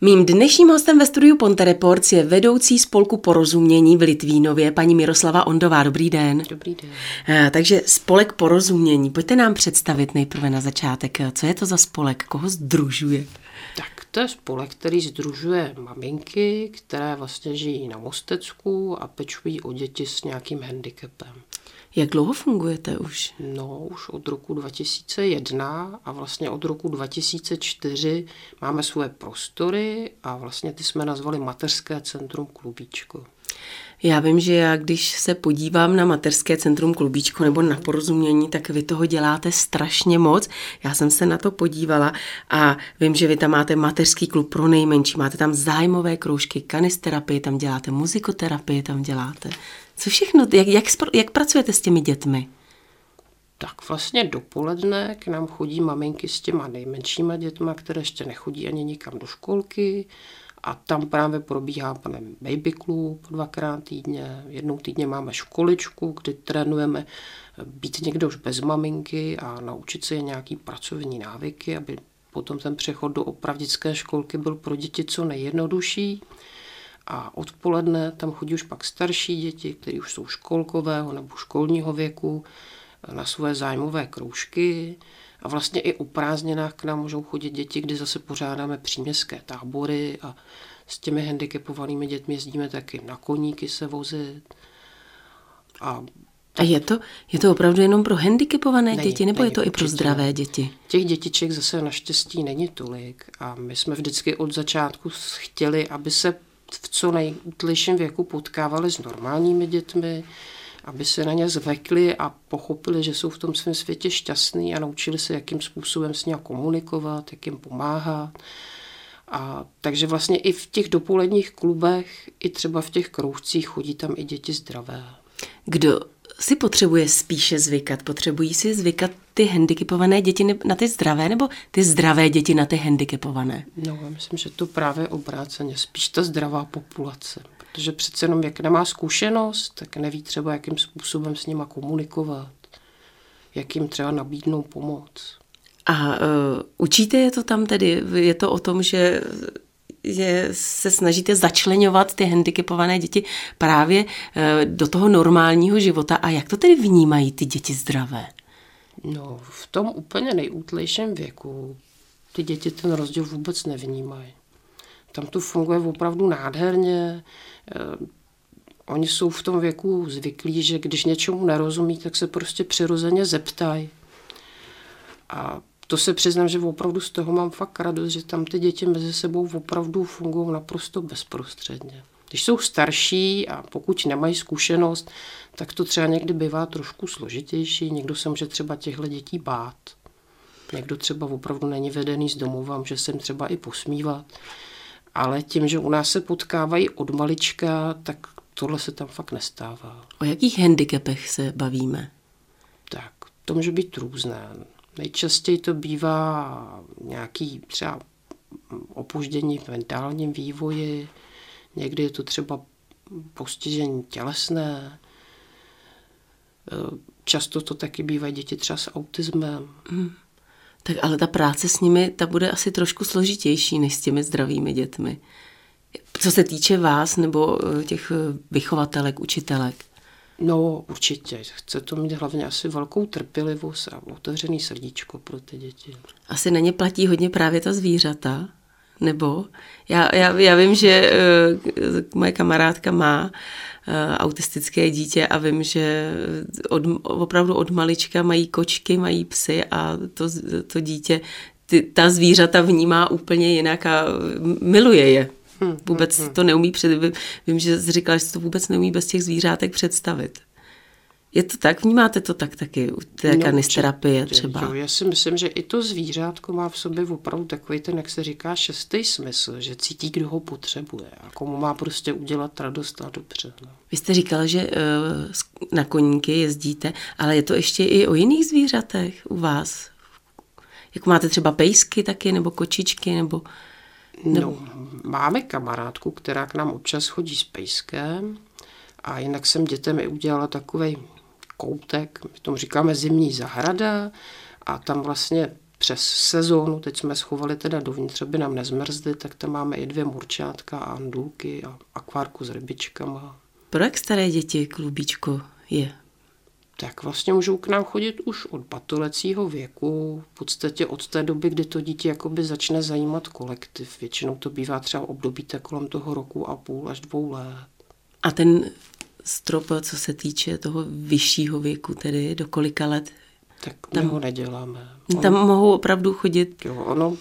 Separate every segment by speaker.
Speaker 1: Mým dnešním hostem ve studiu Ponte Reports je vedoucí spolku porozumění v Litvínově, paní Miroslava Ondová. Dobrý den.
Speaker 2: Dobrý den.
Speaker 1: Eh, takže spolek porozumění. Pojďte nám představit nejprve na začátek, co je to za spolek, koho združuje?
Speaker 2: Tak to je spolek, který združuje maminky, které vlastně žijí na Mostecku a pečují o děti s nějakým handicapem.
Speaker 1: Jak dlouho fungujete už?
Speaker 2: No, už od roku 2001 a vlastně od roku 2004 máme svoje prostory a vlastně ty jsme nazvali Mateřské centrum Klubíčko.
Speaker 1: Já vím, že já, když se podívám na mateřské centrum Klubíčko nebo na porozumění, tak vy toho děláte strašně moc. Já jsem se na to podívala a vím, že vy tam máte mateřský klub pro nejmenší, máte tam zájmové kroužky, kanisterapii, tam děláte muzikoterapii, tam děláte. Co všechno, jak, jak, jak pracujete s těmi dětmi?
Speaker 2: Tak vlastně dopoledne k nám chodí maminky s těma nejmenšíma dětma, které ještě nechodí ani nikam do školky a tam právě probíhá pane baby klub dvakrát týdně. Jednou týdně máme školičku, kdy trénujeme být někdo už bez maminky a naučit se je nějaký pracovní návyky, aby potom ten přechod do opravdické školky byl pro děti co nejjednodušší. A odpoledne tam chodí už pak starší děti, kteří už jsou školkového nebo školního věku, na své zájmové kroužky. A vlastně i o prázdninách k nám můžou chodit děti, kdy zase pořádáme příměstské tábory a s těmi handicapovanými dětmi jezdíme taky na koníky se vozit.
Speaker 1: A a je to, je to opravdu jenom pro handicapované není, děti, nebo není, je to i pro zdravé děti?
Speaker 2: Těch dětiček zase naštěstí není tolik a my jsme vždycky od začátku chtěli, aby se v co nejútlejším věku potkávali s normálními dětmi, aby se na ně zvekli a pochopili, že jsou v tom svém světě šťastní a naučili se, jakým způsobem s ním komunikovat, jak jim pomáhat. A takže vlastně i v těch dopoledních klubech, i třeba v těch kroužcích chodí tam i děti zdravé.
Speaker 1: Kdo si potřebuje spíše zvykat? Potřebují si zvykat ty handicapované děti na ty zdravé nebo ty zdravé děti na ty handicapované?
Speaker 2: No, já myslím, že to právě obráceně, spíš ta zdravá populace. Protože přece jenom, jak nemá zkušenost, tak neví třeba, jakým způsobem s nima komunikovat, jak jim třeba nabídnou pomoc.
Speaker 1: A uh, učíte je to tam tedy? Je to o tom, že že se snažíte začlenovat ty handicapované děti právě uh, do toho normálního života. A jak to tedy vnímají ty děti zdravé?
Speaker 2: No, v tom úplně nejútlejším věku ty děti ten rozdíl vůbec nevnímají. Tam to funguje opravdu nádherně. Eh, oni jsou v tom věku zvyklí, že když něčemu nerozumí, tak se prostě přirozeně zeptají. A to se přiznám, že opravdu z toho mám fakt radost, že tam ty děti mezi sebou opravdu fungují naprosto bezprostředně. Když jsou starší a pokud nemají zkušenost, tak to třeba někdy bývá trošku složitější. Někdo se může třeba těchto dětí bát. Někdo třeba opravdu není vedený z domova, může se jim třeba i posmívat. Ale tím, že u nás se potkávají od malička, tak tohle se tam fakt nestává.
Speaker 1: O jakých handicapech se bavíme?
Speaker 2: Tak, to může být různé. Nejčastěji to bývá nějaký třeba opoždění v mentálním vývoji, někdy je to třeba postižení tělesné, často to taky bývají děti třeba s autismem. Hmm.
Speaker 1: Tak ale ta práce s nimi, ta bude asi trošku složitější než s těmi zdravými dětmi. Co se týče vás nebo eh, těch eh, vychovatelek, učitelek?
Speaker 2: No, určitě. Chce to mít hlavně asi velkou trpělivost a otevřený srdíčko pro ty děti.
Speaker 1: Asi na ně platí hodně právě ta zvířata, nebo? Já, já, já vím, že uh, moje kamarádka má uh, autistické dítě a vím, že od, opravdu od malička mají kočky, mají psy a to, to dítě ty, ta zvířata vnímá úplně jinak a miluje je. Vůbec hm, hm. to neumí před... Vím, že jsi říkala, že to vůbec neumí bez těch zvířátek představit. Je to tak? Vnímáte to tak taky u té no, kanisterapie třeba?
Speaker 2: Jo, já si myslím, že i to zvířátko má v sobě opravdu takový ten, jak se říká, šestý smysl, že cítí, kdo ho potřebuje a komu má prostě udělat radost a dobře. No.
Speaker 1: Vy jste říkal, že uh, na koníky jezdíte, ale je to ještě i o jiných zvířatech u vás? Jak máte třeba pejsky taky, nebo kočičky, nebo...
Speaker 2: nebo... No, máme kamarádku, která k nám občas chodí s pejskem a jinak jsem dětem i udělala takový koutek, my tomu říkáme zimní zahrada a tam vlastně přes sezónu, teď jsme schovali teda dovnitř, aby nám nezmrzly, tak tam máme i dvě murčátka a andulky a akvárku s rybičkama.
Speaker 1: Pro jak staré děti klubíčko je?
Speaker 2: Tak vlastně můžou k nám chodit už od batolecího věku, v podstatě od té doby, kdy to dítě jakoby začne zajímat kolektiv. Většinou to bývá třeba období tak kolem toho roku a půl až dvou let.
Speaker 1: A ten strop, co se týče toho vyššího věku, tedy do kolika let?
Speaker 2: Tak tam, my ho neděláme.
Speaker 1: Tam ono, mohou opravdu chodit?
Speaker 2: Jo, ono,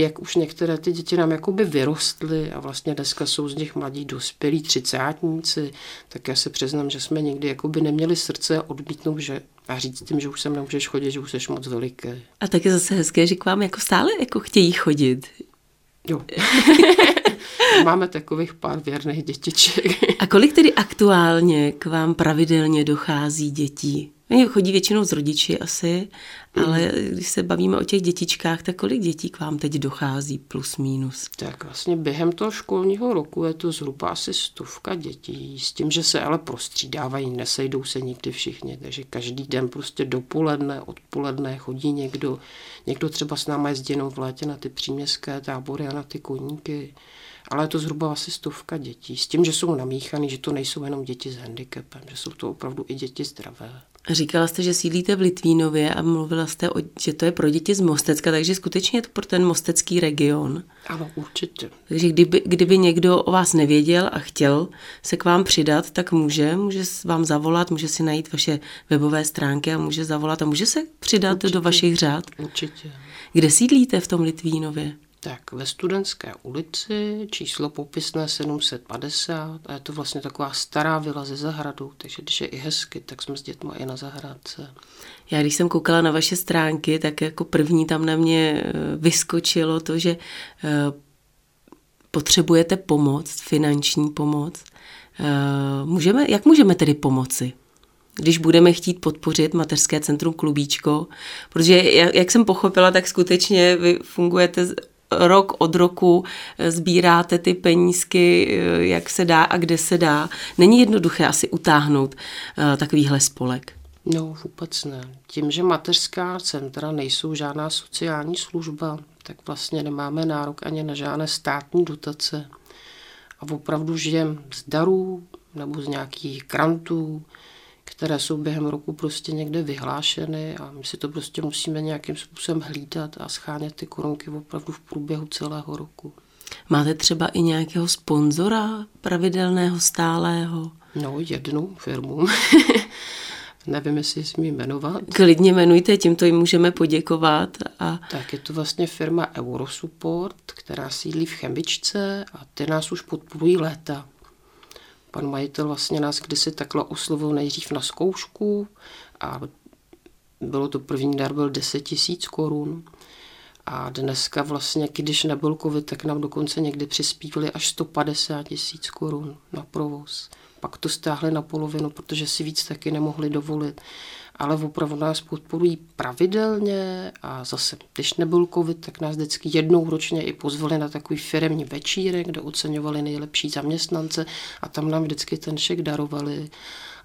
Speaker 2: jak už některé ty děti nám jakoby vyrostly a vlastně dneska jsou z nich mladí dospělí třicátníci, tak já se přiznám, že jsme někdy jakoby neměli srdce odmítnout, že a říct tím, že už sem nemůžeš chodit, že už jsi moc veliký.
Speaker 1: A tak je zase hezké, že k vám jako stále jako chtějí chodit.
Speaker 2: Jo. Máme takových pár věrných dětiček.
Speaker 1: A kolik tedy aktuálně k vám pravidelně dochází dětí? Oni chodí většinou z rodiči asi, ale když se bavíme o těch dětičkách, tak kolik dětí k vám teď dochází plus minus?
Speaker 2: Tak vlastně během toho školního roku je to zhruba asi stovka dětí, s tím, že se ale prostřídávají, nesejdou se nikdy všichni, takže každý den prostě dopoledne, odpoledne chodí někdo, někdo třeba s náma jezdí jenom v létě na ty příměstské tábory a na ty koníky, ale je to zhruba asi stovka dětí, s tím, že jsou namíchaný, že to nejsou jenom děti s handicapem, že jsou to opravdu i děti zdravé.
Speaker 1: Říkala jste, že sídlíte v Litvínově a mluvila jste, o, že to je pro děti z Mostecka, takže skutečně je to pro ten mostecký region.
Speaker 2: Ano, určitě.
Speaker 1: Takže kdyby, kdyby někdo o vás nevěděl a chtěl se k vám přidat, tak může, může vám zavolat, může si najít vaše webové stránky a může zavolat a může se přidat určitě, do vašich řád.
Speaker 2: Určitě.
Speaker 1: Kde sídlíte v tom Litvínově?
Speaker 2: Tak ve Studentské ulici, číslo popisné 750 a je to vlastně taková stará vila ze zahradu, takže když je i hezky, tak jsme s dětmi i na zahradce.
Speaker 1: Já když jsem koukala na vaše stránky, tak jako první tam na mě eh, vyskočilo to, že eh, potřebujete pomoc, finanční pomoc. Eh, můžeme, jak můžeme tedy pomoci? když budeme chtít podpořit mateřské centrum Klubíčko, protože jak jsem pochopila, tak skutečně vy fungujete rok od roku sbíráte ty penízky, eh, jak se dá a kde se dá. Není jednoduché asi utáhnout eh, takovýhle spolek.
Speaker 2: No, vůbec ne. Tím, že mateřská centra nejsou žádná sociální služba, tak vlastně nemáme nárok ani na žádné státní dotace. A opravdu žijeme z darů nebo z nějakých grantů, které jsou během roku prostě někde vyhlášeny a my si to prostě musíme nějakým způsobem hlídat a schánět ty korunky opravdu v průběhu celého roku.
Speaker 1: Máte třeba i nějakého sponzora pravidelného, stálého?
Speaker 2: No, jednu firmu. Nevím, jestli smí jmenovat.
Speaker 1: Klidně jmenujte, tímto jim můžeme poděkovat. A...
Speaker 2: Tak je to vlastně firma Eurosupport, která sídlí v Chemičce a ty nás už podporují léta. Pan majitel vlastně nás kdysi takhle oslovil nejdřív na zkoušku a bylo to první dar, byl 10 tisíc korun. A dneska vlastně, když nebyl covid, tak nám dokonce někdy přispívali až 150 tisíc korun na provoz. Pak to stáhli na polovinu, protože si víc taky nemohli dovolit ale opravdu nás podporují pravidelně a zase, když nebyl covid, tak nás vždycky jednou ročně i pozvali na takový firmní večírek, kde oceňovali nejlepší zaměstnance a tam nám vždycky ten šek darovali.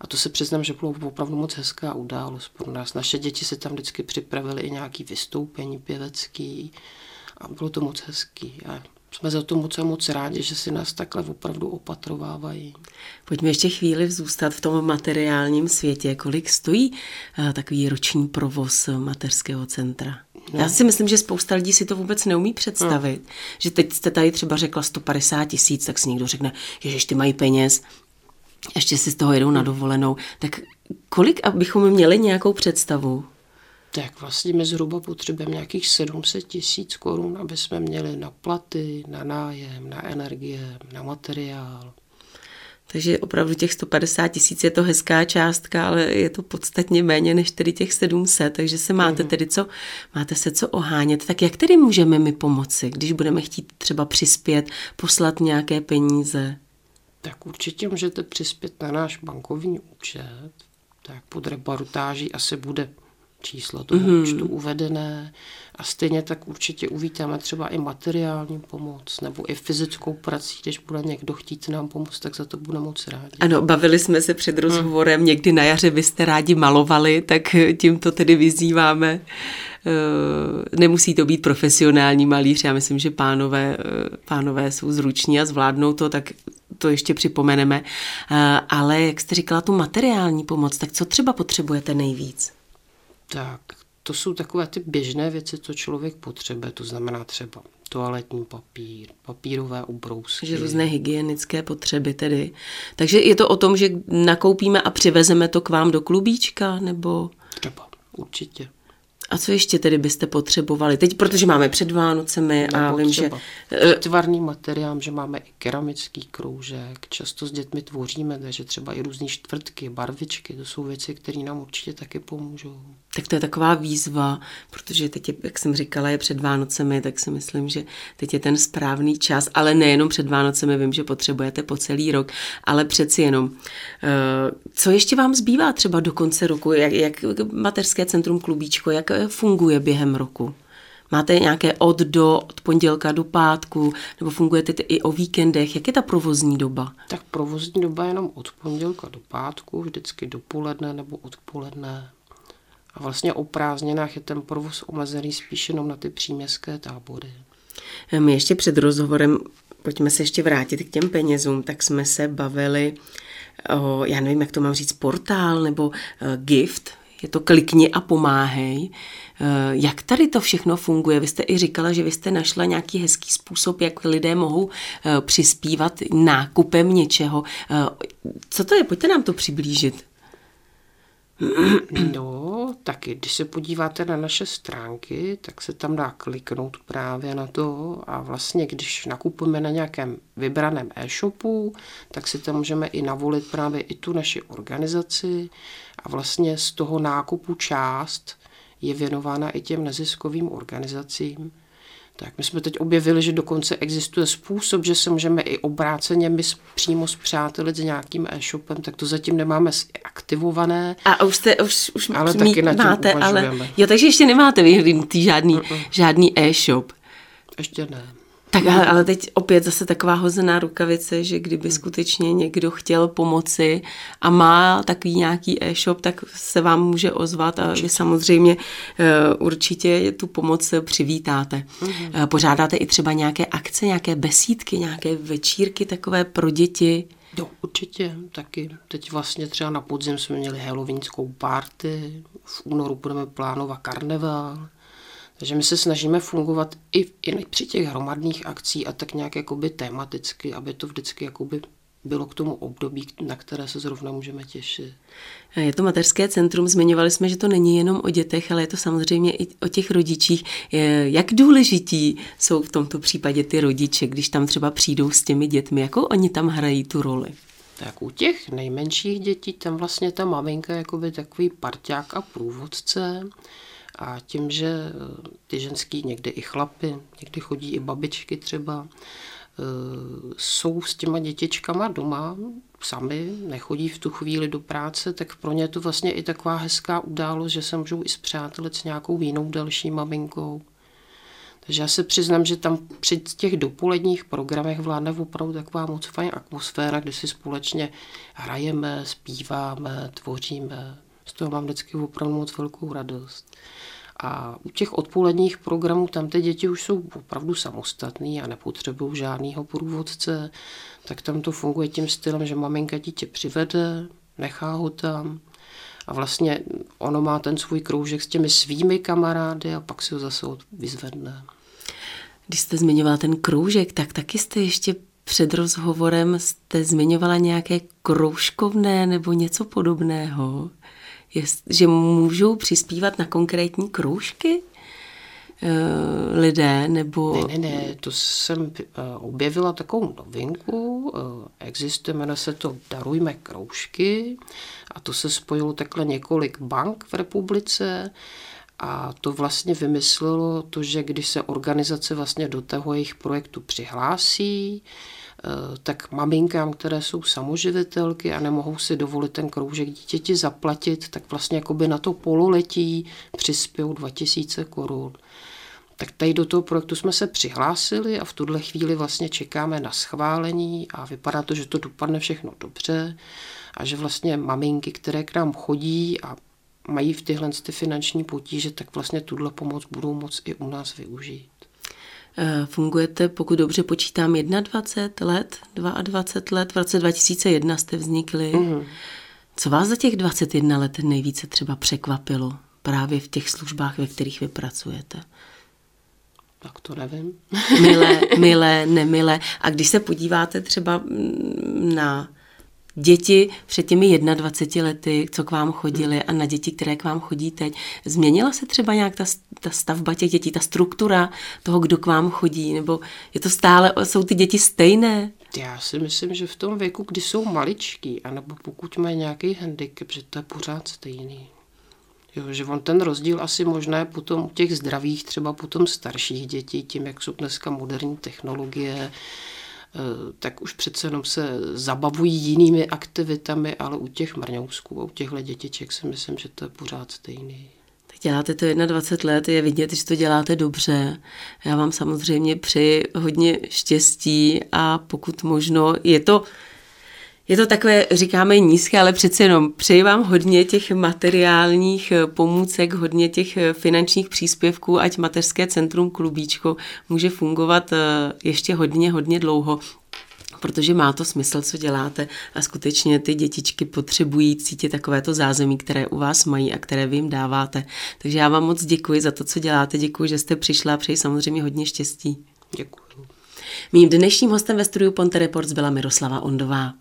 Speaker 2: A to se přiznám, že bylo opravdu moc hezká událost pro nás. Naše děti se tam vždycky připravili i nějaký vystoupení pěvecký a bylo to moc hezký. A jsme za to moc a moc rádi, že si nás takhle opravdu opatrovávají.
Speaker 1: Pojďme ještě chvíli zůstat v tom materiálním světě. Kolik stojí uh, takový roční provoz mateřského centra? No. Já si myslím, že spousta lidí si to vůbec neumí představit. No. Že teď jste tady třeba řekla 150 tisíc, tak si někdo řekne, že ty mají peněz, ještě si z toho jedou na dovolenou. Tak kolik, abychom měli nějakou představu?
Speaker 2: Tak vlastně my zhruba potřebujeme nějakých 700 tisíc korun, aby jsme měli na platy, na nájem, na energie, na materiál.
Speaker 1: Takže opravdu těch 150 tisíc je to hezká částka, ale je to podstatně méně než tedy těch 700, takže se máte mm. tedy co, máte se co ohánět. Tak jak tedy můžeme mi pomoci, když budeme chtít třeba přispět, poslat nějaké peníze?
Speaker 2: Tak určitě můžete přispět na náš bankovní účet, tak pod reportáží asi bude číslo toho mm-hmm. účtu uvedené a stejně tak určitě uvítáme třeba i materiální pomoc nebo i fyzickou prací, když bude někdo chtít nám pomoct, tak za to budeme moc rádi.
Speaker 1: Ano, bavili jsme se před rozhovorem, mm. někdy na jaře byste rádi malovali, tak tímto tedy vyzýváme. Eh, nemusí to být profesionální malíř, já myslím, že pánové, eh, pánové jsou zruční a zvládnou to, tak to ještě připomeneme. Eh, ale jak jste říkala, tu materiální pomoc, tak co třeba potřebujete nejvíc?
Speaker 2: Tak, to jsou takové ty běžné věci, co člověk potřebuje, to znamená třeba toaletní papír, papírové ubrousky.
Speaker 1: Že různé hygienické potřeby tedy. Takže je to o tom, že nakoupíme a přivezeme to k vám do klubíčka, nebo?
Speaker 2: Třeba, určitě.
Speaker 1: A co ještě tedy byste potřebovali? Teď, protože máme před Vánocemi a vím, že...
Speaker 2: Tvarný materiál, že máme i keramický kroužek, často s dětmi tvoříme, takže třeba i různé čtvrtky, barvičky, to jsou věci, které nám určitě taky pomůžou.
Speaker 1: Tak to je taková výzva, protože teď, je, jak jsem říkala, je před Vánocemi, tak si myslím, že teď je ten správný čas, ale nejenom před Vánocemi, vím, že potřebujete po celý rok, ale přeci jenom. Eh, co ještě vám zbývá třeba do konce roku? Jak, jak mateřské centrum Klubíčko, jak funguje během roku? Máte nějaké od do, od pondělka do pátku, nebo fungujete i o víkendech? Jak je ta provozní doba?
Speaker 2: Tak provozní doba je jenom od pondělka do pátku, vždycky dopoledne nebo odpoledne. A vlastně o prázdninách je ten provoz omezený spíš jenom na ty příměstské tábory.
Speaker 1: My ještě před rozhovorem, pojďme se ještě vrátit k těm penězům, tak jsme se bavili o, já nevím, jak to mám říct, portál nebo uh, gift, je to klikni a pomáhej. Eh, jak tady to všechno funguje? Vy jste i říkala, že vy jste našla nějaký hezký způsob, jak lidé mohou eh, přispívat nákupem něčeho. Co to je? Pojďte nám to přiblížit.
Speaker 2: No, taky, když se podíváte na naše stránky, tak se tam dá kliknout právě na to a vlastně, když nakupujeme na nějakém vybraném e-shopu, tak si tam můžeme i navolit právě i tu naši organizaci a vlastně z toho nákupu část je věnována i těm neziskovým organizacím. Tak my jsme teď objevili, že dokonce existuje způsob, že se můžeme i obráceně my přímo zpřátelit s nějakým e-shopem, tak to zatím nemáme aktivované.
Speaker 1: A už jste, už, už ale mít, taky máte, ale jo, takže ještě nemáte vyhlídnutý žádný, uh-uh. žádný e-shop.
Speaker 2: Ještě ne.
Speaker 1: Tak ale, ale teď opět zase taková hozená rukavice, že kdyby skutečně někdo chtěl pomoci a má takový nějaký e-shop, tak se vám může ozvat a vy samozřejmě eh, určitě tu pomoc přivítáte. Mhm. Eh, pořádáte i třeba nějaké akce, nějaké besídky, nějaké večírky takové pro děti?
Speaker 2: Jo, určitě taky. Teď vlastně třeba na podzim jsme měli halloweenskou party, v únoru budeme plánovat karneval, takže my se snažíme fungovat i, i při těch hromadných akcí a tak nějak jakoby tematicky, aby to vždycky jakoby bylo k tomu období, na které se zrovna můžeme těšit.
Speaker 1: Je to mateřské centrum, zmiňovali jsme, že to není jenom o dětech, ale je to samozřejmě i o těch rodičích. Jak důležití jsou v tomto případě ty rodiče, když tam třeba přijdou s těmi dětmi, jakou oni tam hrají tu roli?
Speaker 2: Tak u těch nejmenších dětí tam vlastně ta maminka je jakoby takový parťák a průvodce, a tím, že eh, ty ženský, někdy i chlapy, někdy chodí i babičky třeba, eh, jsou s těma dětičkama doma sami, nechodí v tu chvíli do práce, tak pro ně je to vlastně i taková hezká událost, že se můžou i zpřátelit s nějakou jinou další maminkou. Takže já se přiznám, že tam při těch dopoledních programech vládne opravdu taková moc fajn atmosféra, kde si společně hrajeme, zpíváme, tvoříme. Z toho mám vždycky opravdu moc velkou radost. A u těch odpoledních programů tam ty děti už jsou opravdu samostatný a nepotřebují žádného průvodce, tak tam to funguje tím stylem, že maminka dítě přivede, nechá ho tam a vlastně ono má ten svůj kroužek s těmi svými kamarády a pak si ho zase vyzvedne.
Speaker 1: Když jste zmiňovala ten kroužek, tak taky jste ještě před rozhovorem jste zmiňovala nějaké kroužkovné nebo něco podobného že můžou přispívat na konkrétní kroužky? Eh, lidé, nebo...
Speaker 2: Ne, ne, ne, to jsem eh, objevila takovou novinku, eh, existuje, jmenuje se to Darujme kroužky a to se spojilo takhle několik bank v republice a to vlastně vymyslelo to, že když se organizace vlastně do toho jejich projektu přihlásí, tak maminkám, které jsou samoživitelky a nemohou si dovolit ten kroužek dítěti zaplatit, tak vlastně jakoby na to pololetí přispějou 2000 korun. Tak tady do toho projektu jsme se přihlásili a v tuhle chvíli vlastně čekáme na schválení a vypadá to, že to dopadne všechno dobře a že vlastně maminky, které k nám chodí a mají v tyhle ty finanční potíže, tak vlastně tuhle pomoc budou moc i u nás využít.
Speaker 1: Eh, fungujete, pokud dobře počítám, 21 let, 22 let, v roce 2001 jste vznikli. Mm. Co vás za těch 21 let nejvíce třeba překvapilo právě v těch službách, ve kterých vy pracujete?
Speaker 2: Tak to nevím.
Speaker 1: milé, milé, nemilé. A když se podíváte třeba na děti před těmi 21 lety, co k vám chodili a na děti, které k vám chodí teď. Změnila se třeba nějak ta, ta stavba těch dětí, ta struktura toho, kdo k vám chodí, nebo je to stále, jsou ty děti stejné?
Speaker 2: Já si myslím, že v tom věku, kdy jsou maličký, anebo pokud mají nějaký handicap, že to je pořád stejný. Jo, že on ten rozdíl asi možná je potom u těch zdravých, třeba potom starších dětí, tím, jak jsou dneska moderní technologie, tak už přece jenom se zabavují jinými aktivitami, ale u těch mrňousků a u těchto dětiček si myslím, že to je pořád stejný.
Speaker 1: Tak děláte to 21 let, je vidět, že to děláte dobře. Já vám samozřejmě přeji hodně štěstí a pokud možno, je to je to takové, říkáme nízké, ale přece jenom přeji vám hodně těch materiálních eh, pomůcek, hodně těch eh, finančních příspěvků, ať mateřské centrum Klubíčko může fungovat eh, ještě hodně, hodně dlouho protože má to smysl, co děláte a skutečně ty dětičky potřebují cítit takovéto zázemí, které u vás mají a které vy jim dáváte. Takže já vám moc děkuji za to, co děláte, děkuji, že jste přišla a přeji samozřejmě hodně štěstí.
Speaker 2: Děkuji.
Speaker 1: Mým dnešním hostem ve studiu Ponte Reports byla Miroslava Ondová.